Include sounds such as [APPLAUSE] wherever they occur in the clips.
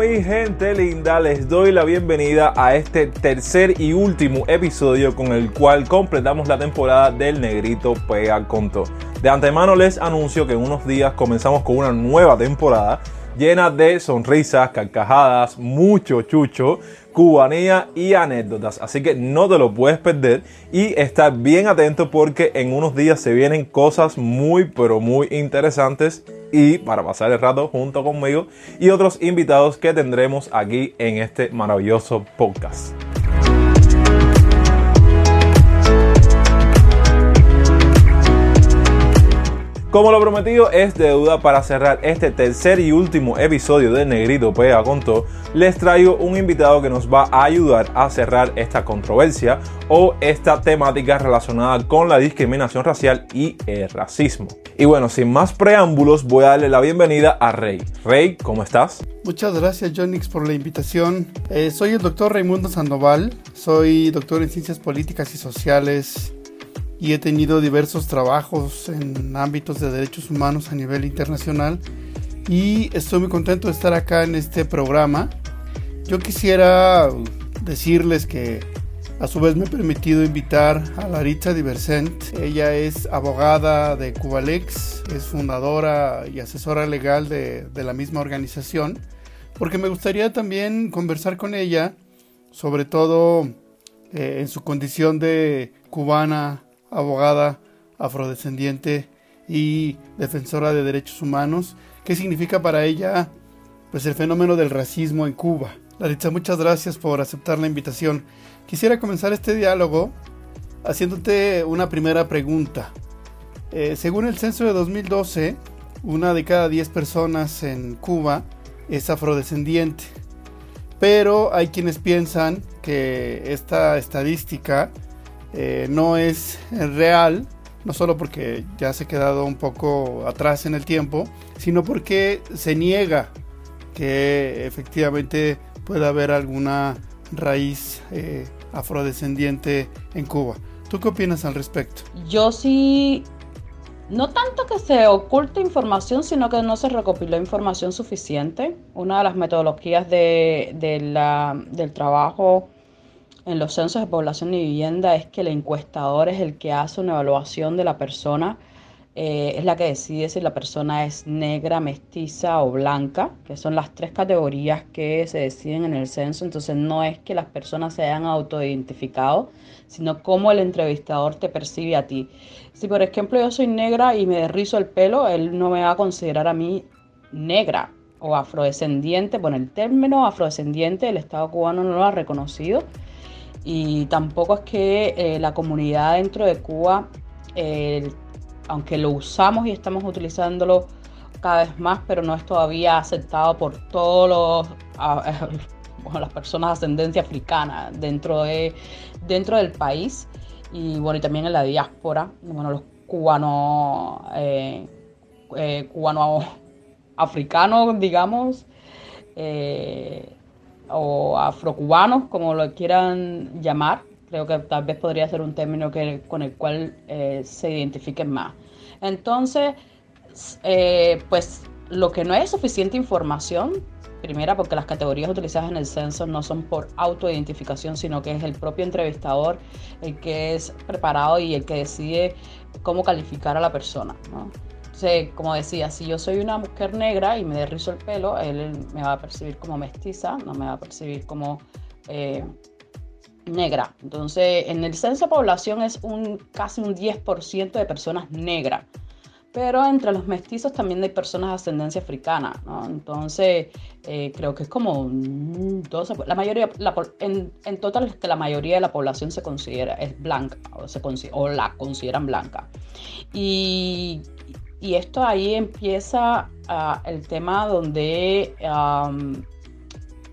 Mi gente linda, les doy la bienvenida a este tercer y último episodio con el cual completamos la temporada del Negrito Pega Conto. De antemano les anuncio que en unos días comenzamos con una nueva temporada llena de sonrisas, carcajadas, mucho chucho, cubanía y anécdotas. Así que no te lo puedes perder y estar bien atento porque en unos días se vienen cosas muy pero muy interesantes y para pasar el rato junto conmigo y otros invitados que tendremos aquí en este maravilloso podcast. Como lo prometido es deuda para cerrar este tercer y último episodio de Negrito Pega con todo, les traigo un invitado que nos va a ayudar a cerrar esta controversia o esta temática relacionada con la discriminación racial y el racismo. Y bueno, sin más preámbulos, voy a darle la bienvenida a Rey. Rey, ¿cómo estás? Muchas gracias, Jonix, por la invitación. Eh, soy el doctor Raimundo Sandoval, soy doctor en Ciencias Políticas y Sociales y he tenido diversos trabajos en ámbitos de derechos humanos a nivel internacional y estoy muy contento de estar acá en este programa. Yo quisiera decirles que a su vez me he permitido invitar a Laritza Diversent. Ella es abogada de Cubalex, es fundadora y asesora legal de, la misma organización, porque me gustaría también conversar con ella, sobre todo eh, en su condición de cubana abogada afrodescendiente y defensora de derechos humanos. ¿Qué significa para ella pues el fenómeno del racismo en Cuba? Laritza, muchas gracias por aceptar la invitación. Quisiera comenzar este diálogo haciéndote una primera pregunta. Eh, según el censo de 2012, una de cada 10 personas en Cuba es afrodescendiente. Pero hay quienes piensan que esta estadística eh, no es real, no solo porque ya se ha quedado un poco atrás en el tiempo, sino porque se niega que efectivamente pueda haber alguna raíz eh, afrodescendiente en Cuba. ¿Tú qué opinas al respecto? Yo sí, no tanto que se oculte información, sino que no se recopiló información suficiente. Una de las metodologías de, del trabajo en los censos de población y vivienda es que el encuestador es el que hace una evaluación de la persona, eh, es la que decide si la persona es negra, mestiza o blanca, que son las tres categorías que se deciden en el censo. Entonces no es que las personas se hayan autoidentificado, sino cómo el entrevistador te percibe a ti. Si por ejemplo yo soy negra y me derrizo el pelo, él no me va a considerar a mí negra o afrodescendiente. Bueno, el término afrodescendiente el Estado cubano no lo ha reconocido y tampoco es que eh, la comunidad dentro de Cuba, aunque lo usamos y estamos utilizándolo cada vez más, pero no es todavía aceptado por todos [LAUGHS] las personas de ascendencia africana dentro, de, dentro del país. Y bueno, y también en la diáspora, bueno, los cubanos, eh, eh, cubano africanos, digamos, o afrocubanos, como lo quieran llamar. Creo que tal vez podría ser un término que, con el cual eh, se identifiquen más. Entonces, eh, pues lo que no es suficiente información, primera porque las categorías utilizadas en el censo no son por autoidentificación, sino que es el propio entrevistador el que es preparado y el que decide cómo calificar a la persona. Como decía, si yo soy una mujer negra y me derrizo el pelo, él me va a percibir como mestiza, no me va a percibir como eh, negra. Entonces, en el censo de población es un, casi un 10% de personas negras. Pero entre los mestizos también hay personas de ascendencia africana, Entonces, eh, creo que es como un 12, la mayoría, en, total es que la mayoría de la población se considera, es blanca, o, se, o la consideran blanca. Y y esto ahí empieza ah, el tema donde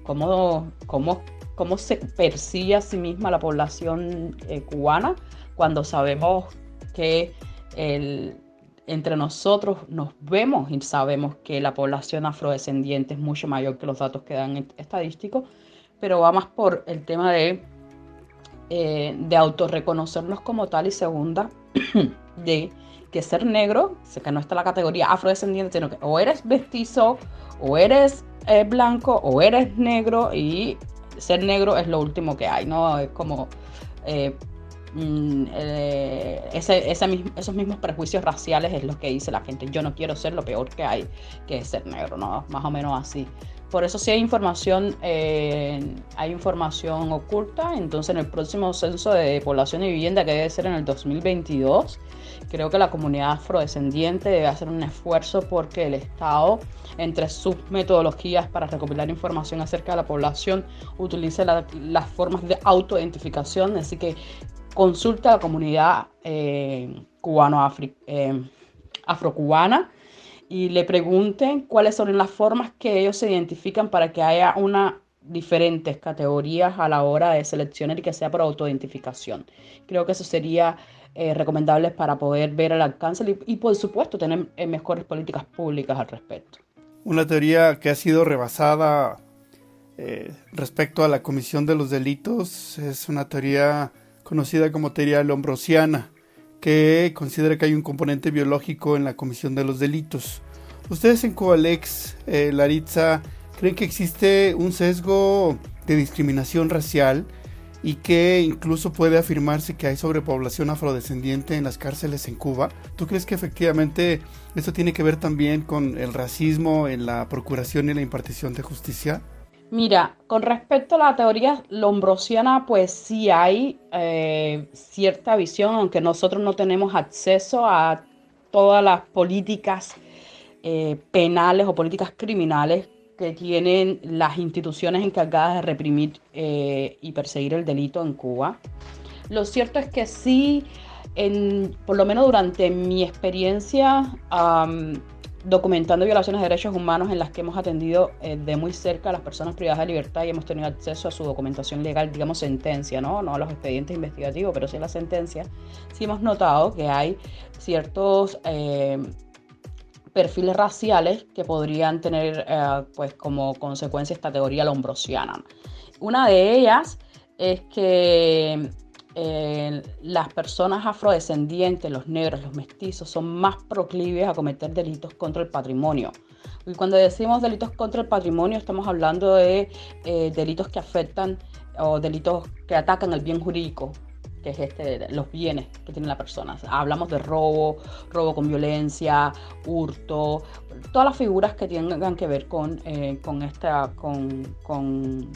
cómo, cómo, se percibe a sí misma la población eh, cubana cuando sabemos que entre nosotros nos vemos y sabemos que la población afrodescendiente es mucho mayor que los datos que dan estadísticos, pero va más por el tema de, eh, de autorreconocernos como tal y segunda, [CLEARS THROAT] de que ser negro, sé que no está la categoría afrodescendiente, sino que o eres mestizo, o eres eh, blanco o eres negro y ser negro es lo último que hay, ¿no? Es como eh, mm, eh, esos mismos prejuicios raciales es lo que dice la gente. Yo no quiero ser lo peor que hay, que ser negro, ¿no? Más o menos así. Por eso sí hay información, eh, hay información oculta. Entonces en el próximo censo de población y vivienda que debe ser en el 2022, creo que la comunidad afrodescendiente debe hacer un esfuerzo porque el Estado, entre sus metodologías para recopilar información acerca de la población, utilice las formas de autoidentificación. Así que consulta a la comunidad eh. Eh, y le pregunten cuáles son las formas que ellos se identifican para que haya una diferentes categorías a la hora de seleccionar y que sea por autoidentificación. Creo que eso sería eh, recomendable para poder ver el alcance y, por supuesto tener eh, mejores políticas públicas al respecto. Una teoría que ha sido rebasada eh, respecto a la comisión de los delitos es una teoría conocida como teoría lombrosiana que considera que hay un componente biológico en la comisión de los delitos. Ustedes en Coalex, eh, Laritza, creen que existe un sesgo de discriminación racial y que incluso puede afirmarse que hay sobrepoblación afrodescendiente en las cárceles en Cuba. ¿Tú crees que efectivamente esto tiene que ver también con el racismo en la procuración y la impartición de justicia? Mira, con respecto a la teoría lombrosiana, pues sí hay eh, cierta visión, aunque nosotros no tenemos acceso a todas las políticas eh, penales o políticas criminales que tienen las instituciones encargadas de reprimir eh, y perseguir el delito en Cuba. Lo cierto es que sí, en, por lo menos durante mi experiencia, documentando violaciones de derechos humanos en las que hemos atendido eh, de muy cerca a las personas privadas de libertad y hemos tenido acceso a su documentación legal, digamos sentencia, ¿no? No a los expedientes investigativos, pero sí a la sentencia, sí hemos notado que hay ciertos eh, perfiles raciales que podrían tener eh, pues como consecuencia esta teoría lombrosiana. Una de ellas es que eh, las personas afrodescendientes, los negros, los mestizos, son más proclives a cometer delitos contra el patrimonio. Y cuando decimos delitos contra el patrimonio, estamos hablando de eh, delitos que afectan o delitos que atacan el bien jurídico, que es este, los bienes que tiene la persona. Hablamos de robo, robo con violencia, hurto, todas las figuras que tengan que ver con, eh, con, esta, con, con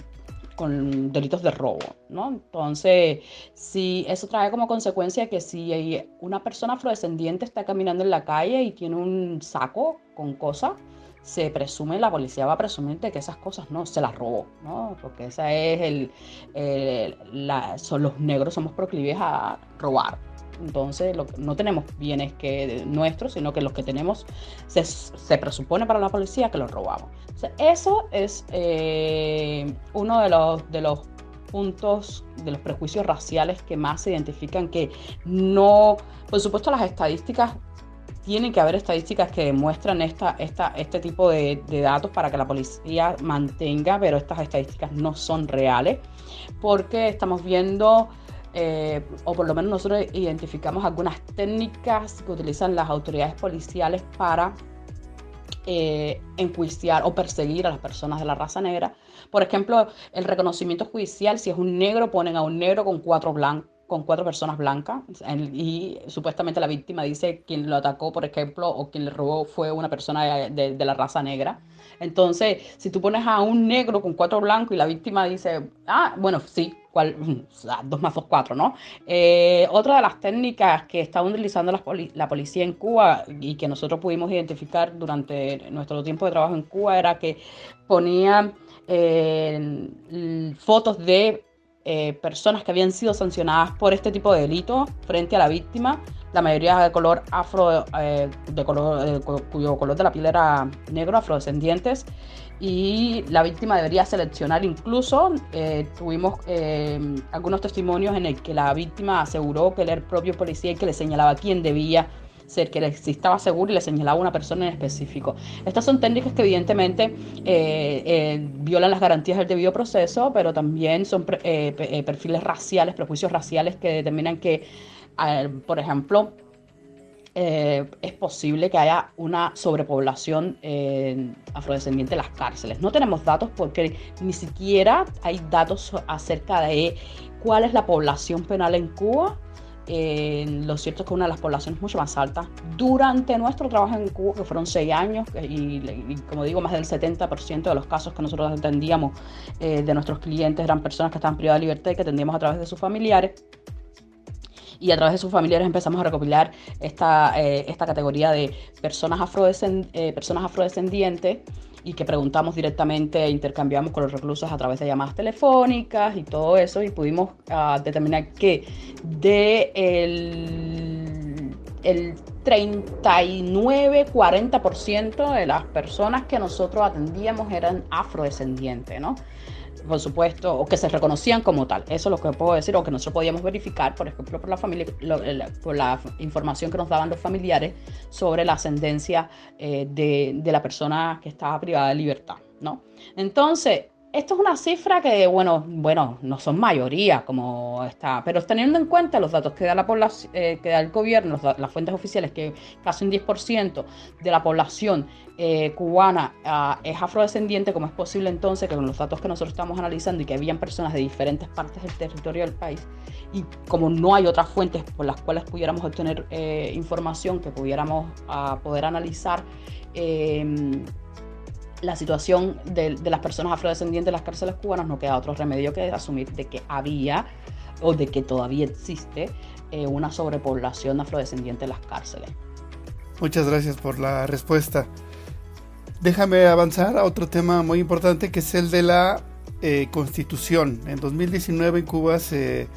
con delitos de robo, ¿no? Entonces, si eso trae como consecuencia que si una persona afrodescendiente está caminando en la calle y tiene un saco con cosas, se presume, la policía va a presumir que esas cosas no se las robó, ¿no? Porque esa es el, son los negros somos proclives a robar, entonces no tenemos bienes que nuestros, sino que los que tenemos se, presupone para la policía que los robamos. eso es eh, uno de los, de los puntos de los prejuicios raciales que más se identifican que no, por supuesto las estadísticas tienen que haber estadísticas que demuestran esta, este tipo de, de, datos para que la policía mantenga, pero estas estadísticas no son reales porque estamos viendo eh, o por lo menos nosotros identificamos algunas técnicas que utilizan las autoridades policiales para eh, enjuiciar o perseguir a las personas de la raza negra. Por ejemplo, el reconocimiento judicial, si es un negro, ponen a un negro con cuatro blancos con cuatro personas blancas y supuestamente la víctima dice quien lo atacó, por ejemplo, o quien le robó fue una persona de, la raza negra. Entonces, si tú pones a un negro con cuatro blancos y la víctima dice, ah, bueno, sí, cual, [LAUGHS] dos más dos, cuatro, ¿no? Eh, otra de las técnicas que está utilizando la, policía en Cuba y que nosotros pudimos identificar durante nuestro tiempo de trabajo en Cuba era que ponían eh, fotos de eh, personas que habían sido sancionadas por este tipo de delito frente a la víctima, la mayoría de color afro, eh, de color, eh, cuyo color de la piel era negro, afrodescendientes, y la víctima debería seleccionar incluso, tuvimos algunos testimonios en el que la víctima aseguró que era el propio policía y que le señalaba quién debía estaba seguro y le señalaba a una persona en específico. Estas son técnicas que evidentemente eh, eh, violan las garantías del debido proceso, pero también son eh, perfiles raciales, prejuicios raciales que determinan que, por ejemplo, es posible que haya una sobrepoblación afrodescendiente en las cárceles. No tenemos datos porque ni siquiera hay datos acerca de cuál es la población penal en Cuba. Eh, lo cierto es que una de las poblaciones mucho más altas. Durante nuestro trabajo en Cuba, que fueron seis años, y, como digo, más del 70% de los casos que nosotros atendíamos de nuestros clientes eran personas que estaban privadas de libertad y que atendíamos a través de sus familiares y a través de sus familiares empezamos a recopilar esta, eh, esta categoría de personas, eh, personas afrodescendientes y que preguntamos directamente, intercambiamos con los reclusos a través de llamadas telefónicas y todo eso y pudimos ah, determinar que de el, el 39-40% de las personas que nosotros atendíamos eran afrodescendientes, ¿no? Por supuesto, o que se reconocían como tal. Eso es lo que puedo decir, o que nosotros podíamos verificar, por ejemplo, por la, familia, por la información que nos daban los familiares sobre la ascendencia eh, de, de, la persona que estaba privada de libertad, ¿no? Entonces, esto es una cifra que, bueno, bueno, no son mayoría como está, pero teniendo en cuenta los datos que da, la población, eh, que da el gobierno, las fuentes oficiales, que casi un 10% de la población eh, cubana ah, es afrodescendiente, ¿cómo es posible entonces que con los datos que nosotros estamos analizando y que habían personas de diferentes partes del territorio del país, y como no hay otras fuentes por las cuales pudiéramos obtener eh, información que pudiéramos ah, poder analizar, la situación de, las personas afrodescendientes en las cárceles cubanas, no queda otro remedio que asumir de que había o de que todavía existe eh, una sobrepoblación afrodescendiente en las cárceles. Muchas gracias por la respuesta. Déjame avanzar a otro tema muy importante que es el de la eh, constitución. En 2019 en Cuba se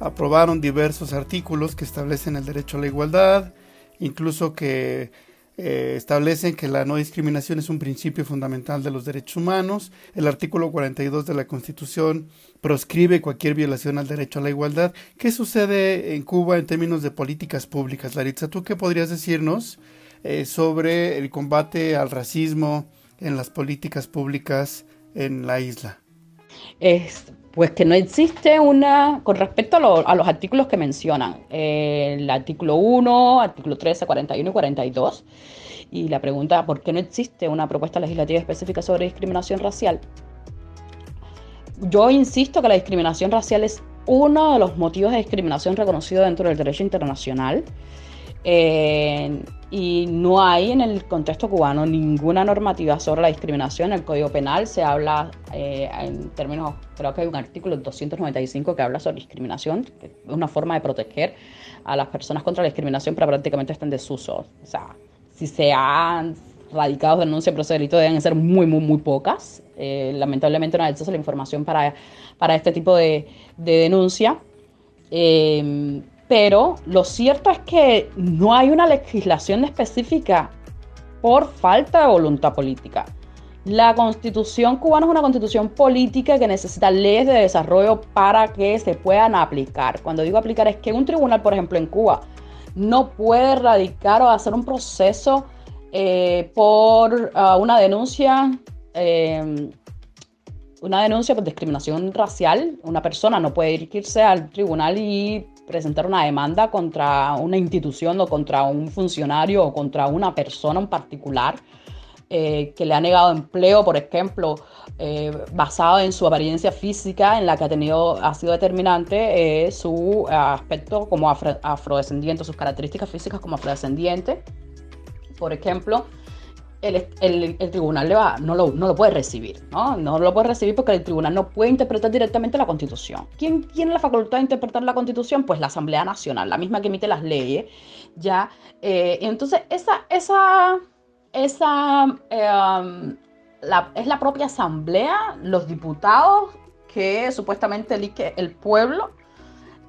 aprobaron diversos artículos que establecen el derecho a la igualdad, incluso que eh, establecen que la no discriminación es un principio fundamental de los derechos humanos. El artículo 42 de la Constitución proscribe cualquier violación al derecho a la igualdad. ¿Qué sucede en Cuba en términos de políticas públicas? Laritza, ¿tú qué podrías decirnos eh, sobre el combate al racismo en las políticas públicas en la isla? Pues que no existe una, con respecto a, los artículos que mencionan, eh, el artículo 1, artículo 13, 41 y 42, y la pregunta, ¿por qué no existe una propuesta legislativa específica sobre discriminación racial? Yo insisto que la discriminación racial es uno de los motivos de discriminación reconocido dentro del derecho internacional. Eh, y no hay en el contexto cubano ninguna normativa sobre la discriminación. En el Código Penal se habla eh, en términos, creo que hay un artículo 295 que habla sobre discriminación, que es una forma de proteger a las personas contra la discriminación, pero prácticamente está en desuso. O sea, si se han radicado denuncias por ese delito deben ser muy, muy, muy pocas. Eh, lamentablemente no hay acceso a la información para, para este tipo de, de denuncia. Eh, pero lo cierto es que no hay una legislación específica por falta de voluntad política. La constitución cubana es una constitución política que necesita leyes de desarrollo para que se puedan aplicar. Cuando digo aplicar es que un tribunal, por ejemplo, en Cuba, no puede radicar o hacer un proceso eh, por ah, una denuncia, eh, una denuncia por discriminación racial. Una persona no puede dirigirse al tribunal y presentar una demanda contra una institución o contra un funcionario o contra una persona en particular eh, que le ha negado empleo, por ejemplo, eh, basado en su apariencia física, en la que ha tenido, ha sido determinante eh, su aspecto como afrodescendiente, sus características físicas como afrodescendiente. Por ejemplo, el, tribunal le va, no, lo, no lo puede recibir, ¿no? No lo puede recibir porque el tribunal no puede interpretar directamente la Constitución. ¿Quién tiene la facultad de interpretar la Constitución? Pues la Asamblea Nacional, la misma que emite las leyes, ¿ya? Eh, entonces, esa, esa, esa um, es la propia Asamblea, los diputados que supuestamente elige el pueblo,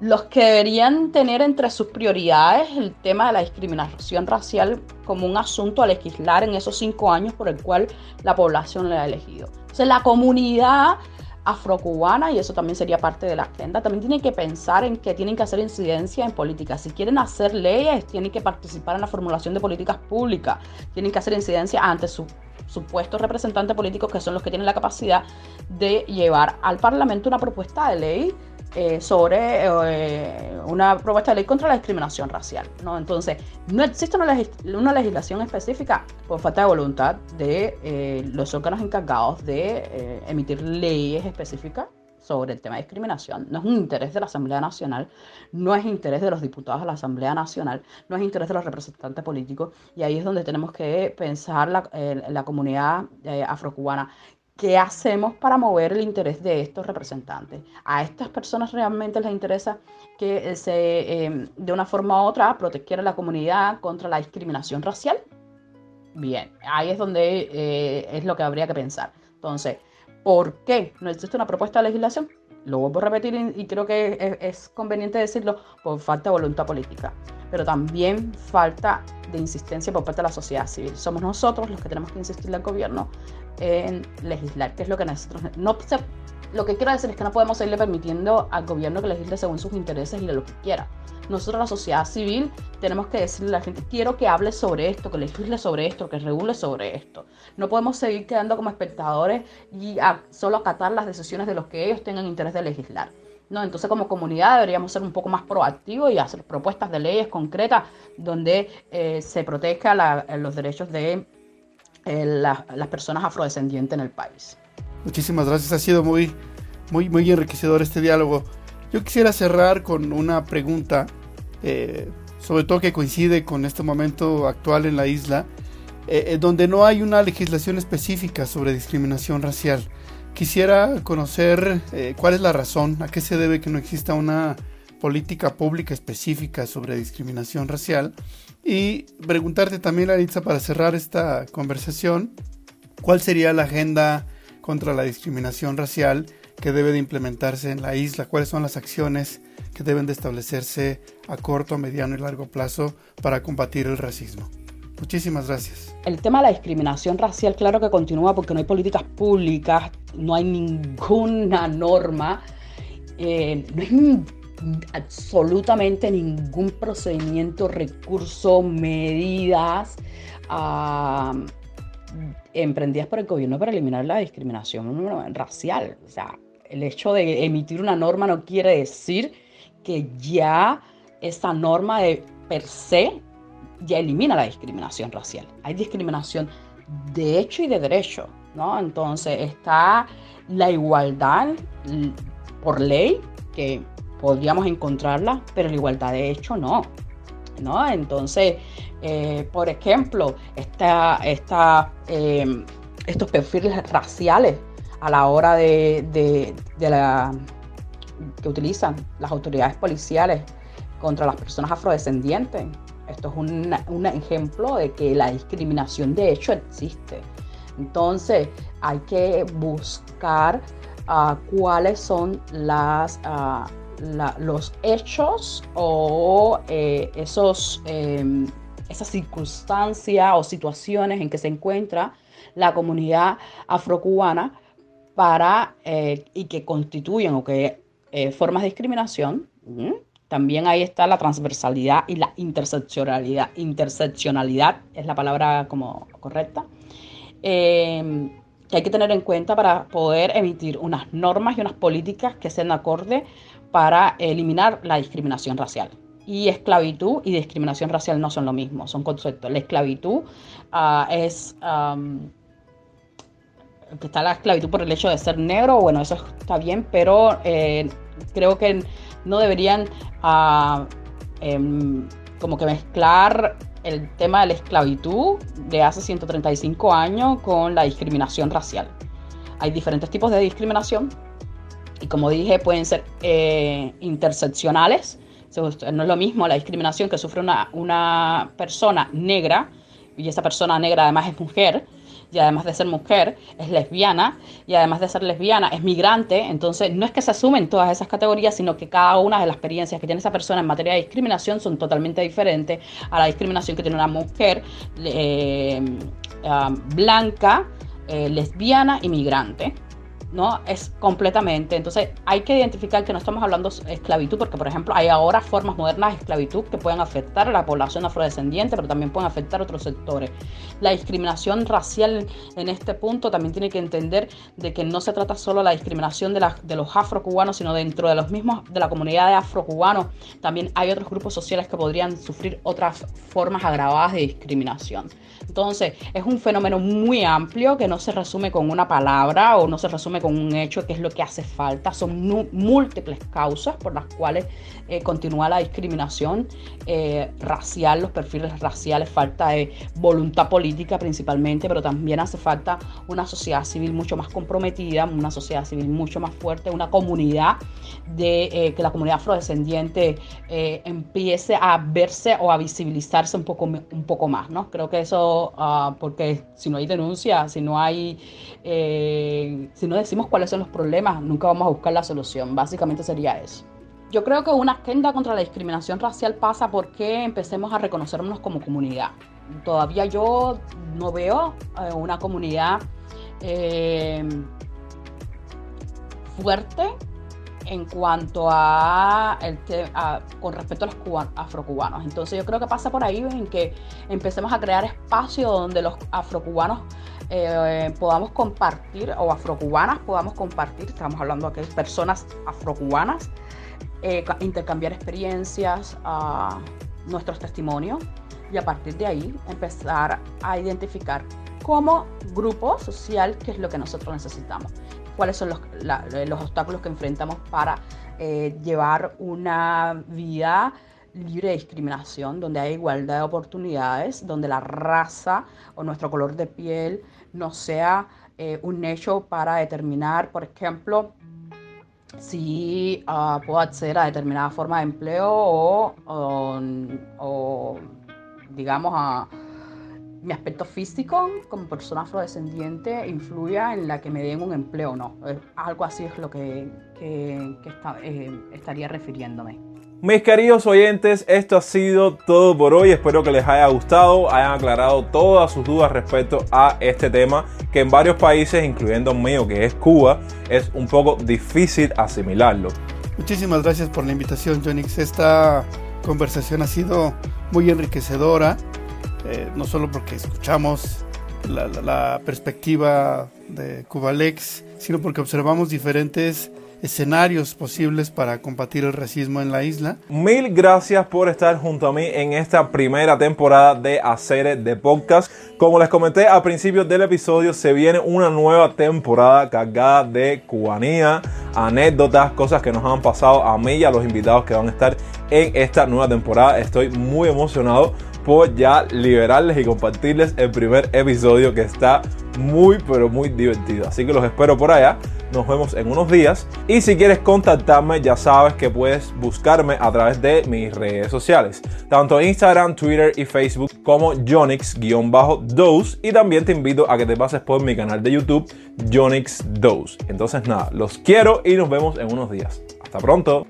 los que deberían tener entre sus prioridades el tema de la discriminación racial como un asunto a legislar en esos cinco años por el cual la población le ha elegido. Entonces la comunidad afrocubana, y eso también sería parte de la agenda, también tiene que pensar en que tienen que hacer incidencia en política. Si quieren hacer leyes, tienen que participar en la formulación de políticas públicas, tienen que hacer incidencia ante sus supuestos representantes políticos que son los que tienen la capacidad de llevar al Parlamento una propuesta de ley eh, sobre eh, una propuesta de ley contra la discriminación racial. ¿no? Entonces, no existe una, legislación específica por falta de voluntad de eh, los órganos encargados de emitir leyes específicas sobre el tema de discriminación. No es un interés de la Asamblea Nacional, no es interés de los diputados de la Asamblea Nacional, no es interés de los representantes políticos. Y ahí es donde tenemos que pensar la, la comunidad afrocubana ¿Qué hacemos para mover el interés de estos representantes? ¿A estas personas realmente les interesa que eh, se, em, de una forma u otra protegiera la comunidad contra la discriminación racial? Bien, ahí es donde eh, es lo que habría que pensar. Entonces, ¿por qué no existe una propuesta de legislación? Lo vuelvo a repetir y creo que es, conveniente decirlo por falta de voluntad política, pero también falta de insistencia por parte de la sociedad civil. Somos nosotros los que tenemos que insistirle al gobierno en legislar, que es lo que nosotros no lo que quiero decir es que no podemos seguirle permitiendo al gobierno que legisle según sus intereses y de lo que quiera. Nosotros, la sociedad civil, tenemos que decirle a la gente, quiero que hable sobre esto, que legisle sobre esto, que regule sobre esto. No podemos seguir quedando como espectadores y solo acatar las decisiones de los que ellos tengan interés de legislar. ¿no? Entonces, como comunidad deberíamos ser un poco más proactivos y hacer propuestas de leyes concretas donde eh, se proteja los derechos de eh, las personas afrodescendientes en el país. Muchísimas gracias, ha sido muy, muy, muy enriquecedor este diálogo. Yo quisiera cerrar con una pregunta, eh, sobre todo que coincide con este momento actual en la isla, eh, donde no hay una legislación específica sobre discriminación racial. Quisiera conocer cuál es la razón, a qué se debe que no exista una política pública específica sobre discriminación racial y preguntarte también, Aritza, para cerrar esta conversación, ¿cuál sería la agenda contra la discriminación racial que debe de implementarse en la isla? ¿Cuáles son las acciones que deben de establecerse a corto, mediano y largo plazo para combatir el racismo? Muchísimas gracias. El tema de la discriminación racial, claro que continúa porque no hay políticas públicas, no hay ninguna norma, eh, no hay absolutamente ningún procedimiento, recurso, medidas emprendidas por el gobierno para eliminar la discriminación racial. O sea, el hecho de emitir una norma no quiere decir que ya esa norma de per se ya elimina la discriminación racial. Hay discriminación de hecho y de derecho, ¿no? Entonces está la igualdad por ley, que podríamos encontrarla, pero la igualdad de hecho no. ¿No? Entonces, eh, por ejemplo, em, estos perfiles raciales a la hora de, la, que utilizan las autoridades policiales contra las personas afrodescendientes. Esto es un, ejemplo de que la discriminación de hecho existe. Entonces, hay que buscar ah, cuáles son las... Los hechos o eh, esos, em, esas circunstancias o situaciones en que se encuentra la comunidad afrocubana para, eh, y que constituyen o que eh, formas de discriminación. También ahí está la transversalidad y la interseccionalidad. Interseccionalidad es la palabra como correcta. Em, que hay que tener en cuenta para poder emitir unas normas y unas políticas que sean acorde para eliminar la discriminación racial. Y esclavitud y discriminación racial no son lo mismo, son conceptos. La esclavitud ah, es... que está la esclavitud por el hecho de ser negro, bueno, eso está bien, pero eh, creo que no deberían em, como que mezclar el tema de la esclavitud de hace 135 años con la discriminación racial. Hay diferentes tipos de discriminación y como dije pueden ser eh, interseccionales. No es lo mismo la discriminación que sufre una, una persona negra y esa persona negra además es mujer y además de ser mujer es lesbiana y además de ser lesbiana es migrante, entonces no es que se asumen todas esas categorías, sino que cada una de las experiencias que tiene esa persona en materia de discriminación son totalmente diferentes a la discriminación que tiene una mujer eh, ah, blanca, eh, lesbiana y migrante. ¿No? Es completamente. Entonces hay que identificar que no estamos hablando de esclavitud, porque por ejemplo hay ahora formas modernas de esclavitud que pueden afectar a la población afrodescendiente, pero también pueden afectar a otros sectores. La discriminación racial en este punto también tiene que entender de que no se trata solo de la discriminación de, la, de los afrocubanos, sino dentro de los mismos, de la comunidad de afrocubanos, también hay otros grupos sociales que podrían sufrir otras formas agravadas de discriminación. Entonces, es un fenómeno muy amplio que no se resume con una palabra o no se resume con un hecho, que es lo que hace falta. Son múltiples causas por las cuales eh, continúa la discriminación eh, racial, los perfiles raciales, falta de voluntad política principalmente, pero también hace falta una sociedad civil mucho más comprometida, una sociedad civil mucho más fuerte, una comunidad de eh, que la comunidad afrodescendiente empiece a verse o a visibilizarse un poco, un poco más, ¿no? Creo que eso, ah, porque si no hay denuncia, si no hay, si no decimos cuáles son los problemas, nunca vamos a buscar la solución. Básicamente sería eso. Yo creo que una agenda contra la discriminación racial pasa porque empecemos a reconocernos como comunidad. Todavía yo no veo eh, una comunidad eh, fuerte en cuanto a, el con respecto a los afrocubanos. Entonces yo creo que pasa por ahí en que empecemos a crear espacios donde los afrocubanos eh, podamos compartir, o afrocubanas podamos compartir, estamos hablando de personas afrocubanas, eh, intercambiar experiencias, nuestros testimonios y a partir de ahí empezar a identificar como grupo social qué es lo que nosotros necesitamos, cuáles son los, los obstáculos que enfrentamos para eh, llevar una vida libre de discriminación, donde hay igualdad de oportunidades, donde la raza o nuestro color de piel no sea eh, un hecho para determinar, por ejemplo, si uh, puedo acceder a determinada forma de empleo o, digamos, a mi aspecto físico como persona afrodescendiente influya en la que me den un empleo o no. Algo así es lo que, que, eh, estaría refiriéndome. Mis queridos oyentes, esto ha sido todo por hoy. Espero que les haya gustado, hayan aclarado todas sus dudas respecto a este tema que en varios países, incluyendo el mío que es Cuba, es un poco difícil asimilarlo. Muchísimas gracias por la invitación, Jonix. Esta conversación ha sido muy enriquecedora, eh, no solo porque escuchamos la, la perspectiva de Cubalex, sino porque observamos diferentes escenarios posibles para combatir el racismo en la isla. Mil gracias por estar junto a mí en esta primera temporada de Hacer de Podcast. Como les comenté al principio del episodio, se viene una nueva temporada cargada de cubanía, anécdotas, cosas que nos han pasado a mí y a los invitados que van a estar en esta nueva temporada. Estoy muy emocionado por ya liberarles y compartirles el primer episodio que está muy pero muy divertido. Así que los espero por allá. Nos vemos en unos días. Y si quieres contactarme, ya sabes que puedes buscarme a través de mis redes sociales. Tanto Instagram, Twitter y Facebook como Jonix-Dose. Y también te invito a que te pases por mi canal de YouTube, Jonix Dose. Entonces nada, los quiero y nos vemos en unos días. Hasta pronto.